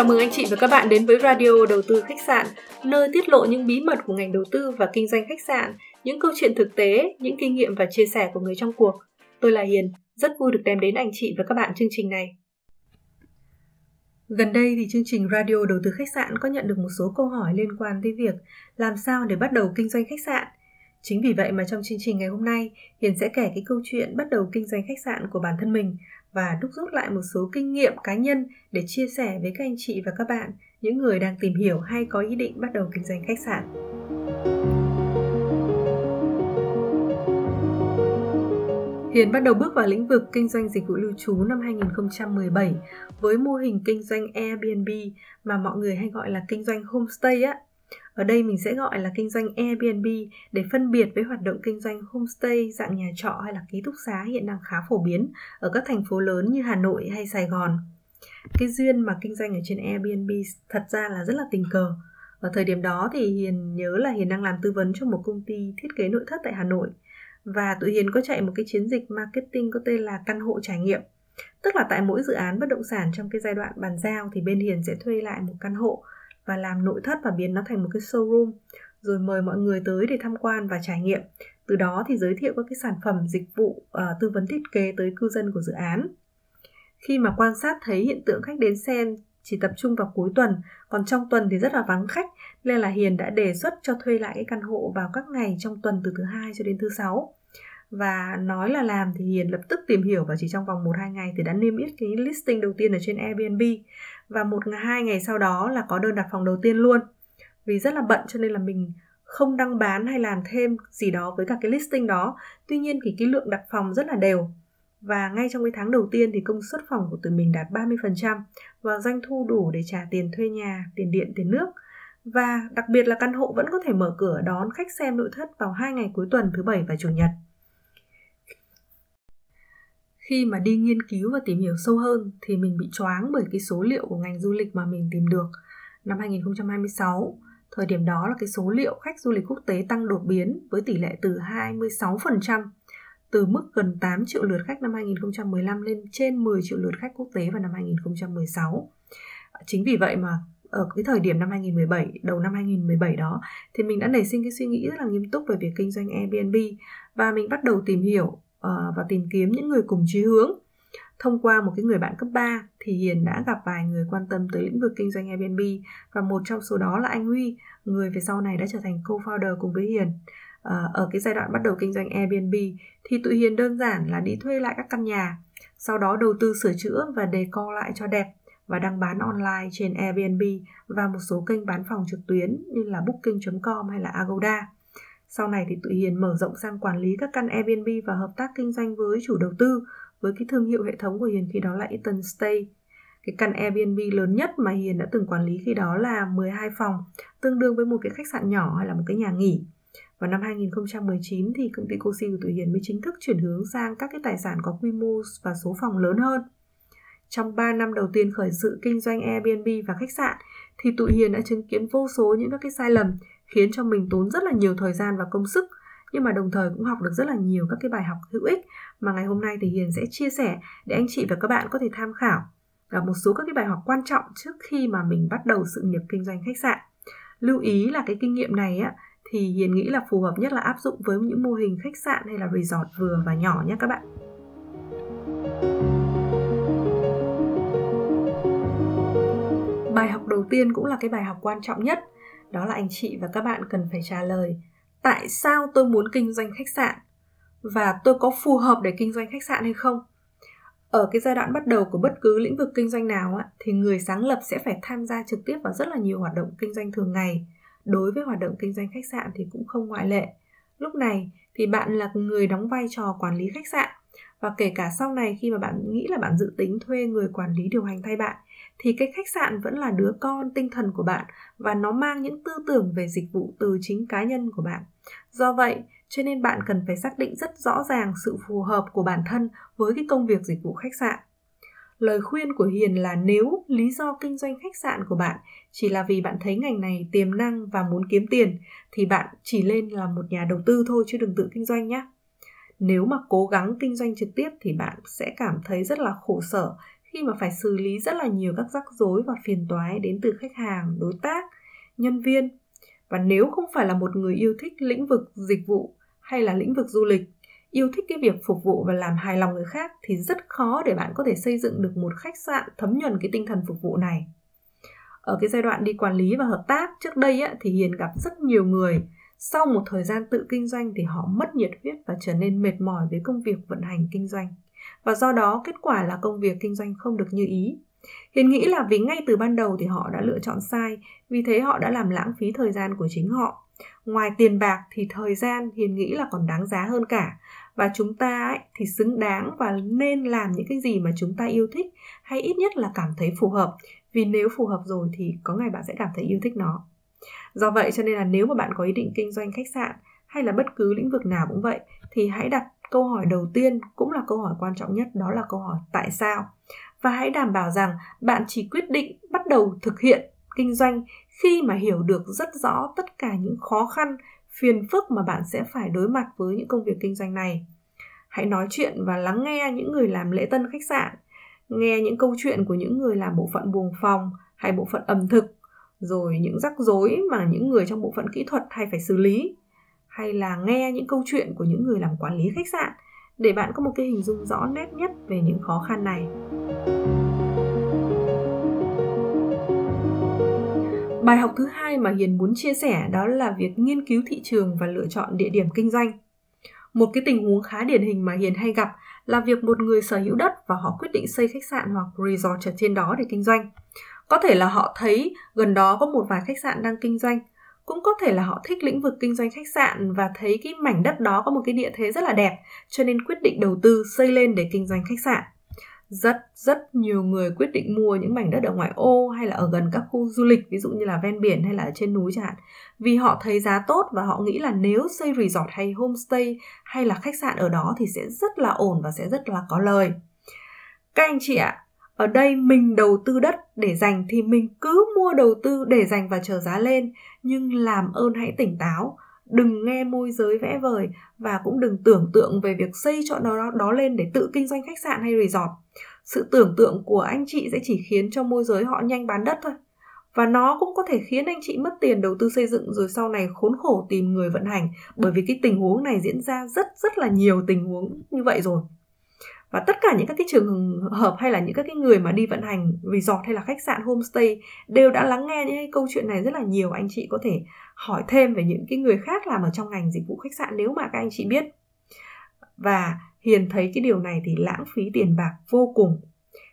Chào mừng anh chị và các bạn đến với Radio Đầu tư khách sạn, nơi tiết lộ những bí mật của ngành đầu tư và kinh doanh khách sạn, những câu chuyện thực tế, những kinh nghiệm và chia sẻ của người trong cuộc. Tôi là Hiền, rất vui được đem đến anh chị và các bạn chương trình này. Gần đây thì chương trình Radio Đầu tư khách sạn có nhận được một số câu hỏi liên quan tới việc làm sao để bắt đầu kinh doanh khách sạn. Chính vì vậy mà trong chương trình ngày hôm nay, Hiền sẽ kể cái câu chuyện bắt đầu kinh doanh khách sạn của bản thân mình và đúc rút lại một số kinh nghiệm cá nhân để chia sẻ với các anh chị và các bạn, những người đang tìm hiểu hay có ý định bắt đầu kinh doanh khách sạn. Hiền bắt đầu bước vào lĩnh vực kinh doanh dịch vụ lưu trú năm 2017 với mô hình kinh doanh Airbnb mà mọi người hay gọi là kinh doanh homestay á. Ở đây mình sẽ gọi là kinh doanh Airbnb để phân biệt với hoạt động kinh doanh homestay, dạng nhà trọ hay là ký túc xá hiện đang khá phổ biến ở các thành phố lớn như Hà Nội hay Sài Gòn. Cái duyên mà kinh doanh ở trên Airbnb thật ra là rất là tình cờ. Ở thời điểm đó thì Hiền nhớ là Hiền đang làm tư vấn cho một công ty thiết kế nội thất tại Hà Nội và tụi Hiền có chạy một cái chiến dịch marketing có tên là căn hộ trải nghiệm. Tức là tại mỗi dự án bất động sản trong cái giai đoạn bàn giao thì bên Hiền sẽ thuê lại một căn hộ và làm nội thất và biến nó thành một cái showroom rồi mời mọi người tới để tham quan và trải nghiệm. Từ đó thì giới thiệu các cái sản phẩm, dịch vụ, uh, tư vấn thiết kế tới cư dân của dự án. Khi mà quan sát thấy hiện tượng khách đến xem chỉ tập trung vào cuối tuần, còn trong tuần thì rất là vắng khách, nên là Hiền đã đề xuất cho thuê lại cái căn hộ vào các ngày trong tuần từ thứ hai cho đến thứ sáu. Và nói là làm thì Hiền lập tức tìm hiểu và chỉ trong vòng 1-2 ngày thì đã niêm yết cái listing đầu tiên ở trên Airbnb và một ngày hai ngày sau đó là có đơn đặt phòng đầu tiên luôn. Vì rất là bận cho nên là mình không đăng bán hay làm thêm gì đó với cả cái listing đó. Tuy nhiên thì cái lượng đặt phòng rất là đều. Và ngay trong cái tháng đầu tiên thì công suất phòng của tụi mình đạt 30% và doanh thu đủ để trả tiền thuê nhà, tiền điện, tiền nước. Và đặc biệt là căn hộ vẫn có thể mở cửa đón khách xem nội thất vào hai ngày cuối tuần thứ bảy và chủ nhật khi mà đi nghiên cứu và tìm hiểu sâu hơn thì mình bị choáng bởi cái số liệu của ngành du lịch mà mình tìm được. Năm 2026, thời điểm đó là cái số liệu khách du lịch quốc tế tăng đột biến với tỷ lệ từ 26% từ mức gần 8 triệu lượt khách năm 2015 lên trên 10 triệu lượt khách quốc tế vào năm 2016. Chính vì vậy mà ở cái thời điểm năm 2017, đầu năm 2017 đó thì mình đã nảy sinh cái suy nghĩ rất là nghiêm túc về việc kinh doanh Airbnb và mình bắt đầu tìm hiểu Ờ, và tìm kiếm những người cùng chí hướng. Thông qua một cái người bạn cấp 3 thì Hiền đã gặp vài người quan tâm tới lĩnh vực kinh doanh Airbnb và một trong số đó là anh Huy, người về sau này đã trở thành co-founder cùng với Hiền. Ờ, ở cái giai đoạn bắt đầu kinh doanh Airbnb thì tụi Hiền đơn giản là đi thuê lại các căn nhà, sau đó đầu tư sửa chữa và decor lại cho đẹp và đăng bán online trên Airbnb và một số kênh bán phòng trực tuyến như là booking.com hay là Agoda. Sau này thì tụi Hiền mở rộng sang quản lý các căn Airbnb và hợp tác kinh doanh với chủ đầu tư với cái thương hiệu hệ thống của Hiền khi đó là Eaton Stay. Cái căn Airbnb lớn nhất mà Hiền đã từng quản lý khi đó là 12 phòng, tương đương với một cái khách sạn nhỏ hay là một cái nhà nghỉ. Vào năm 2019 thì công ty Cosi của tụi Hiền mới chính thức chuyển hướng sang các cái tài sản có quy mô và số phòng lớn hơn. Trong 3 năm đầu tiên khởi sự kinh doanh Airbnb và khách sạn thì tụi Hiền đã chứng kiến vô số những các cái sai lầm khiến cho mình tốn rất là nhiều thời gian và công sức nhưng mà đồng thời cũng học được rất là nhiều các cái bài học hữu ích mà ngày hôm nay thì Hiền sẽ chia sẻ để anh chị và các bạn có thể tham khảo và một số các cái bài học quan trọng trước khi mà mình bắt đầu sự nghiệp kinh doanh khách sạn. Lưu ý là cái kinh nghiệm này á, thì Hiền nghĩ là phù hợp nhất là áp dụng với những mô hình khách sạn hay là resort vừa và nhỏ nhé các bạn. Bài học đầu tiên cũng là cái bài học quan trọng nhất đó là anh chị và các bạn cần phải trả lời. Tại sao tôi muốn kinh doanh khách sạn? Và tôi có phù hợp để kinh doanh khách sạn hay không? Ở cái giai đoạn bắt đầu của bất cứ lĩnh vực kinh doanh nào á, thì người sáng lập sẽ phải tham gia trực tiếp vào rất là nhiều hoạt động kinh doanh thường ngày. Đối với hoạt động kinh doanh khách sạn thì cũng không ngoại lệ. Lúc này thì bạn là người đóng vai trò quản lý khách sạn. Và kể cả sau này khi mà bạn nghĩ là bạn dự tính thuê người quản lý điều hành thay bạn thì cái khách sạn vẫn là đứa con tinh thần của bạn và nó mang những tư tưởng về dịch vụ từ chính cá nhân của bạn. Do vậy, cho nên bạn cần phải xác định rất rõ ràng sự phù hợp của bản thân với cái công việc dịch vụ khách sạn. Lời khuyên của Hiền là nếu lý do kinh doanh khách sạn của bạn chỉ là vì bạn thấy ngành này tiềm năng và muốn kiếm tiền thì bạn chỉ lên là một nhà đầu tư thôi chứ đừng tự kinh doanh nhé. Nếu mà cố gắng kinh doanh trực tiếp thì bạn sẽ cảm thấy rất là khổ sở khi mà phải xử lý rất là nhiều các rắc rối và phiền toái đến từ khách hàng, đối tác, nhân viên. Và nếu không phải là một người yêu thích lĩnh vực dịch vụ hay là lĩnh vực du lịch, yêu thích cái việc phục vụ và làm hài lòng người khác thì rất khó để bạn có thể xây dựng được một khách sạn thấm nhuần cái tinh thần phục vụ này. Ở cái giai đoạn đi quản lý và hợp tác trước đây á, thì Hiền gặp rất nhiều người sau một thời gian tự kinh doanh thì họ mất nhiệt huyết và trở nên mệt mỏi với công việc vận hành kinh doanh. Và do đó kết quả là công việc kinh doanh không được như ý. Hiền nghĩ là vì ngay từ ban đầu thì họ đã lựa chọn sai, vì thế họ đã làm lãng phí thời gian của chính họ. Ngoài tiền bạc thì thời gian Hiền nghĩ là còn đáng giá hơn cả. Và chúng ta ấy, thì xứng đáng và nên làm những cái gì mà chúng ta yêu thích hay ít nhất là cảm thấy phù hợp. Vì nếu phù hợp rồi thì có ngày bạn sẽ cảm thấy yêu thích nó. Do vậy cho nên là nếu mà bạn có ý định kinh doanh khách sạn hay là bất cứ lĩnh vực nào cũng vậy thì hãy đặt câu hỏi đầu tiên cũng là câu hỏi quan trọng nhất, đó là câu hỏi tại sao? Và hãy đảm bảo rằng bạn chỉ quyết định bắt đầu thực hiện kinh doanh khi mà hiểu được rất rõ tất cả những khó khăn, phiền phức mà bạn sẽ phải đối mặt với những công việc kinh doanh này. Hãy nói chuyện và lắng nghe những người làm lễ tân khách sạn, nghe những câu chuyện của những người làm bộ phận buồng phòng hay bộ phận ẩm thực, rồi những rắc rối mà những người trong bộ phận kỹ thuật hay phải xử lý hay là nghe những câu chuyện của những người làm quản lý khách sạn để bạn có một cái hình dung rõ nét nhất về những khó khăn này? Bài học thứ hai mà hiền muốn chia sẻ đó là việc nghiên cứu thị trường và lựa chọn địa điểm kinh doanh. Một cái tình huống khá điển hình mà hiền hay gặp là việc một người sở hữu đất và họ quyết định xây khách sạn hoặc resort ở trên đó để kinh doanh. Có thể là họ thấy gần đó có một vài khách sạn đang kinh doanh cũng có thể là họ thích lĩnh vực kinh doanh khách sạn và thấy cái mảnh đất đó có một cái địa thế rất là đẹp, cho nên quyết định đầu tư xây lên để kinh doanh khách sạn. Rất rất nhiều người quyết định mua những mảnh đất ở ngoại ô hay là ở gần các khu du lịch, ví dụ như là ven biển hay là ở trên núi chẳng hạn, vì họ thấy giá tốt và họ nghĩ là nếu xây resort hay homestay hay là khách sạn ở đó thì sẽ rất là ổn và sẽ rất là có lời. Các anh chị ạ ở đây mình đầu tư đất để dành thì mình cứ mua đầu tư để dành và chờ giá lên. Nhưng làm ơn hãy tỉnh táo, đừng nghe môi giới vẽ vời và cũng đừng tưởng tượng về việc xây chỗ đó đó lên để tự kinh doanh khách sạn hay resort. Sự tưởng tượng của anh chị sẽ chỉ khiến cho môi giới họ nhanh bán đất thôi. Và nó cũng có thể khiến anh chị mất tiền đầu tư xây dựng rồi sau này khốn khổ tìm người vận hành, bởi vì cái tình huống này diễn ra rất rất là nhiều tình huống như vậy rồi và tất cả những các cái trường hợp hay là những các cái người mà đi vận hành resort hay là khách sạn, homestay đều đã lắng nghe những cái câu chuyện này rất là nhiều. Anh chị có thể hỏi thêm về những cái người khác làm ở trong ngành dịch vụ khách sạn nếu mà các anh chị biết. Và hiền thấy cái điều này thì lãng phí tiền bạc vô cùng.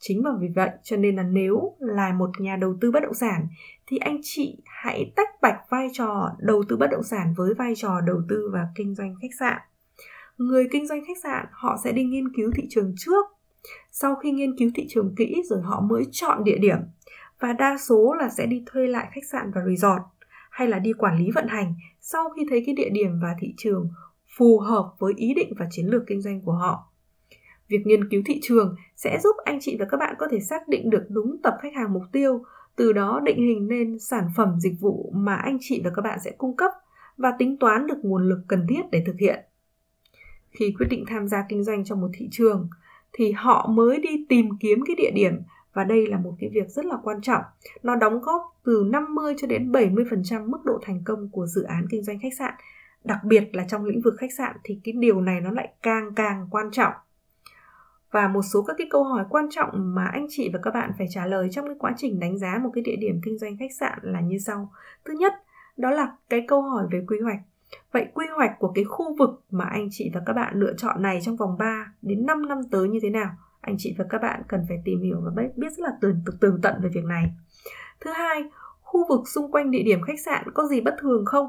Chính bởi vì vậy cho nên là nếu là một nhà đầu tư bất động sản thì anh chị hãy tách bạch vai trò đầu tư bất động sản với vai trò đầu tư và kinh doanh khách sạn người kinh doanh khách sạn, họ sẽ đi nghiên cứu thị trường trước. Sau khi nghiên cứu thị trường kỹ rồi họ mới chọn địa điểm. Và đa số là sẽ đi thuê lại khách sạn và resort, hay là đi quản lý vận hành sau khi thấy cái địa điểm và thị trường phù hợp với ý định và chiến lược kinh doanh của họ. Việc nghiên cứu thị trường sẽ giúp anh chị và các bạn có thể xác định được đúng tập khách hàng mục tiêu, từ đó định hình nên sản phẩm dịch vụ mà anh chị và các bạn sẽ cung cấp và tính toán được nguồn lực cần thiết để thực hiện khi quyết định tham gia kinh doanh trong một thị trường thì họ mới đi tìm kiếm cái địa điểm và đây là một cái việc rất là quan trọng. Nó đóng góp từ 50 cho đến 70% mức độ thành công của dự án kinh doanh khách sạn. Đặc biệt là trong lĩnh vực khách sạn thì cái điều này nó lại càng càng quan trọng. Và một số các cái câu hỏi quan trọng mà anh chị và các bạn phải trả lời trong cái quá trình đánh giá một cái địa điểm kinh doanh khách sạn là như sau. Thứ nhất, đó là cái câu hỏi về quy hoạch. Vậy quy hoạch của cái khu vực mà anh chị và các bạn lựa chọn này trong vòng 3 đến 5 năm tới như thế nào? Anh chị và các bạn cần phải tìm hiểu và biết rất là tường, tường tận về việc này. Thứ hai, khu vực xung quanh địa điểm khách sạn có gì bất thường không?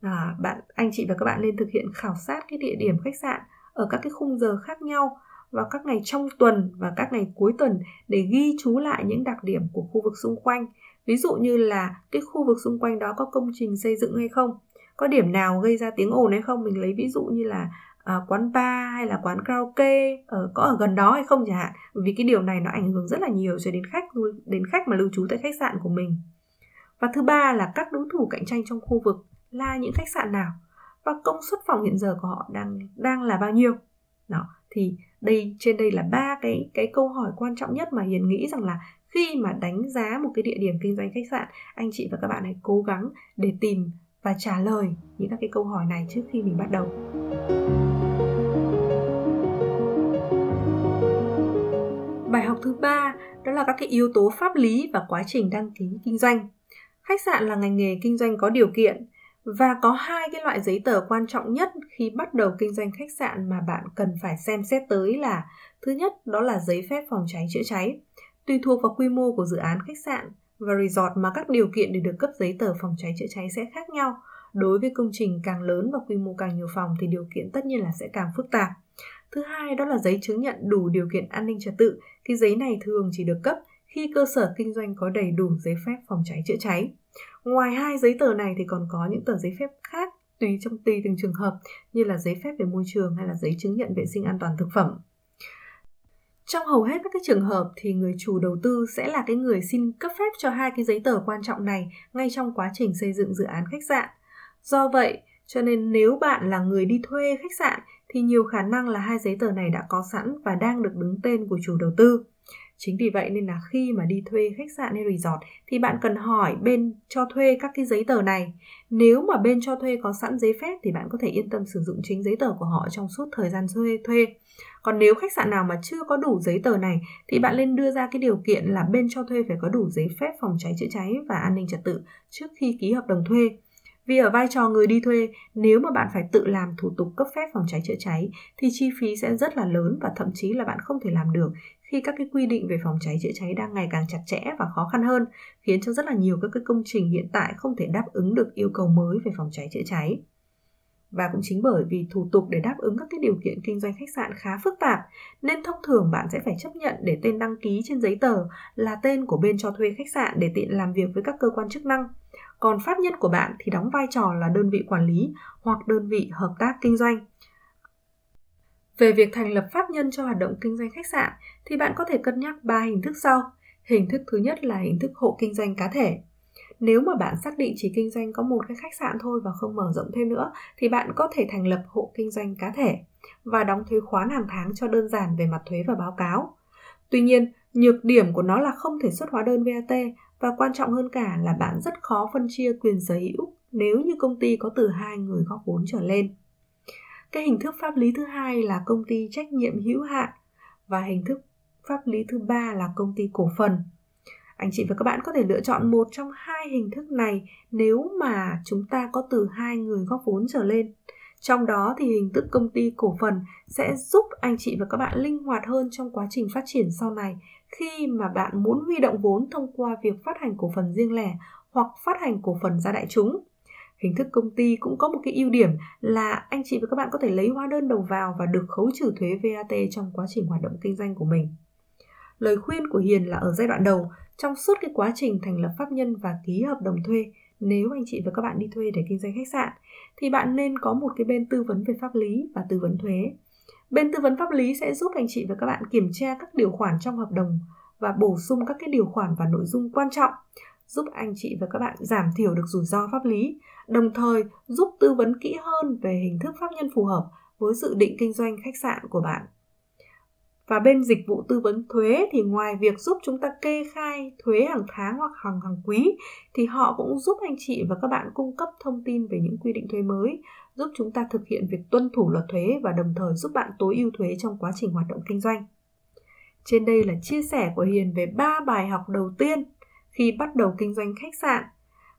À, bạn anh chị và các bạn nên thực hiện khảo sát cái địa điểm khách sạn ở các cái khung giờ khác nhau vào các ngày trong tuần và các ngày cuối tuần để ghi chú lại những đặc điểm của khu vực xung quanh. Ví dụ như là cái khu vực xung quanh đó có công trình xây dựng hay không, có điểm nào gây ra tiếng ồn hay không? Mình lấy ví dụ như là à, quán bar hay là quán karaoke ở có ở gần đó hay không chẳng hạn. Vì cái điều này nó ảnh hưởng rất là nhiều cho đến khách đến khách mà lưu trú tại khách sạn của mình. Và thứ ba là các đối thủ cạnh tranh trong khu vực là những khách sạn nào? Và công suất phòng hiện giờ của họ đang đang là bao nhiêu? Đó thì đây trên đây là ba cái cái câu hỏi quan trọng nhất mà hiền nghĩ rằng là khi mà đánh giá một cái địa điểm kinh doanh khách sạn anh chị và các bạn hãy cố gắng để tìm và trả lời những các cái câu hỏi này trước khi mình bắt đầu. Bài học thứ ba, đó là các cái yếu tố pháp lý và quá trình đăng ký kinh doanh. Khách sạn là ngành nghề kinh doanh có điều kiện và có hai cái loại giấy tờ quan trọng nhất khi bắt đầu kinh doanh khách sạn mà bạn cần phải xem xét tới là, thứ nhất, đó là giấy phép phòng cháy chữa cháy. Tùy thuộc vào quy mô của dự án khách sạn và resort mà các điều kiện để được cấp giấy tờ phòng cháy chữa cháy sẽ khác nhau. Đối với công trình càng lớn và quy mô càng nhiều phòng thì điều kiện tất nhiên là sẽ càng phức tạp. Thứ hai đó là giấy chứng nhận đủ điều kiện an ninh trật tự. Cái giấy này thường chỉ được cấp khi cơ sở kinh doanh có đầy đủ giấy phép phòng cháy chữa cháy. Ngoài hai giấy tờ này thì còn có những tờ giấy phép khác tùy trong, tùy từng trường hợp, như là giấy phép về môi trường hay là giấy chứng nhận vệ sinh an toàn thực phẩm trong hầu hết các cái trường hợp thì người chủ đầu tư sẽ là cái người xin cấp phép cho hai cái giấy tờ quan trọng này ngay trong quá trình xây dựng dự án khách sạn. Do vậy, cho nên nếu bạn là người đi thuê khách sạn thì nhiều khả năng là hai giấy tờ này đã có sẵn và đang được đứng tên của chủ đầu tư. Chính vì vậy nên là khi mà đi thuê khách sạn hay resort thì bạn cần hỏi bên cho thuê các cái giấy tờ này. Nếu mà bên cho thuê có sẵn giấy phép thì bạn có thể yên tâm sử dụng chính giấy tờ của họ trong suốt thời gian thuê thuê. Còn nếu khách sạn nào mà chưa có đủ giấy tờ này thì bạn nên đưa ra cái điều kiện là bên cho thuê phải có đủ giấy phép phòng cháy chữa cháy và an ninh trật tự trước khi ký hợp đồng thuê. Vì ở vai trò người đi thuê, nếu mà bạn phải tự làm thủ tục cấp phép phòng cháy chữa cháy thì chi phí sẽ rất là lớn và thậm chí là bạn không thể làm được khi các cái quy định về phòng cháy chữa cháy đang ngày càng chặt chẽ và khó khăn hơn, khiến cho rất là nhiều các cái công trình hiện tại không thể đáp ứng được yêu cầu mới về phòng cháy chữa cháy. Và cũng chính bởi vì thủ tục để đáp ứng các cái điều kiện kinh doanh khách sạn khá phức tạp, nên thông thường bạn sẽ phải chấp nhận để tên đăng ký trên giấy tờ là tên của bên cho thuê khách sạn để tiện làm việc với các cơ quan chức năng. Còn pháp nhân của bạn thì đóng vai trò là đơn vị quản lý hoặc đơn vị hợp tác kinh doanh. Về việc thành lập pháp nhân cho hoạt động kinh doanh khách sạn thì bạn có thể cân nhắc 3 hình thức sau. Hình thức thứ nhất là hình thức hộ kinh doanh cá thể. Nếu mà bạn xác định chỉ kinh doanh có một cái khách sạn thôi và không mở rộng thêm nữa thì bạn có thể thành lập hộ kinh doanh cá thể và đóng thuế khoán hàng tháng cho đơn giản về mặt thuế và báo cáo. Tuy nhiên, nhược điểm của nó là không thể xuất hóa đơn VAT và quan trọng hơn cả là bạn rất khó phân chia quyền sở hữu nếu như công ty có từ hai người góp vốn trở lên. Cái hình thức pháp lý thứ hai là công ty trách nhiệm hữu hạn và hình thức pháp lý thứ ba là công ty cổ phần. Anh chị và các bạn có thể lựa chọn một trong hai hình thức này nếu mà chúng ta có từ hai người góp vốn trở lên. Trong đó thì hình thức công ty cổ phần sẽ giúp anh chị và các bạn linh hoạt hơn trong quá trình phát triển sau này khi mà bạn muốn huy động vốn thông qua việc phát hành cổ phần riêng lẻ hoặc phát hành cổ phần ra đại chúng. Hình thức công ty cũng có một cái ưu điểm là anh chị và các bạn có thể lấy hóa đơn đầu vào và được khấu trừ thuế VAT trong quá trình hoạt động kinh doanh của mình. Lời khuyên của Hiền là ở giai đoạn đầu, trong suốt cái quá trình thành lập pháp nhân và ký hợp đồng thuê, nếu anh chị và các bạn đi thuê để kinh doanh khách sạn thì bạn nên có một cái bên tư vấn về pháp lý và tư vấn thuế. Bên tư vấn pháp lý sẽ giúp anh chị và các bạn kiểm tra các điều khoản trong hợp đồng và bổ sung các cái điều khoản và nội dung quan trọng giúp anh chị và các bạn giảm thiểu được rủi ro pháp lý, đồng thời giúp tư vấn kỹ hơn về hình thức pháp nhân phù hợp với dự định kinh doanh khách sạn của bạn. Và bên dịch vụ tư vấn thuế thì ngoài việc giúp chúng ta kê khai thuế hàng tháng hoặc hàng hàng quý thì họ cũng giúp anh chị và các bạn cung cấp thông tin về những quy định thuế mới, giúp chúng ta thực hiện việc tuân thủ luật thuế và đồng thời giúp bạn tối ưu thuế trong quá trình hoạt động kinh doanh. Trên đây là chia sẻ của Hiền về 3 bài học đầu tiên khi bắt đầu kinh doanh khách sạn.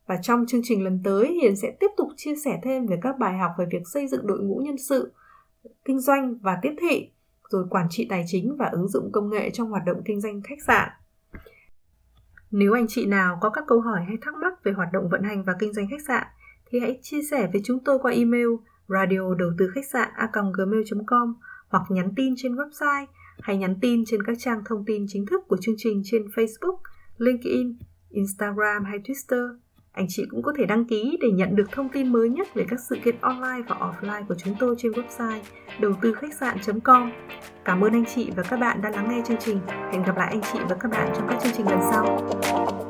Và trong chương trình lần tới, Hiền sẽ tiếp tục chia sẻ thêm về các bài học về việc xây dựng đội ngũ nhân sự, kinh doanh và tiếp thị, rồi quản trị tài chính và ứng dụng công nghệ trong hoạt động kinh doanh khách sạn. Nếu anh chị nào có các câu hỏi hay thắc mắc về hoạt động vận hành và kinh doanh khách sạn thì hãy chia sẻ với chúng tôi qua email radio đầu tư khách sạn a.gmail.com hoặc nhắn tin trên website hay nhắn tin trên các trang thông tin chính thức của chương trình trên Facebook, LinkedIn, Instagram hay Twitter. Anh chị cũng có thể đăng ký để nhận được thông tin mới nhất về các sự kiện online và offline của chúng tôi trên website đầu tư khách sạn.com. Cảm ơn anh chị và các bạn đã lắng nghe chương trình. Hẹn gặp lại anh chị và các bạn trong các chương trình lần sau.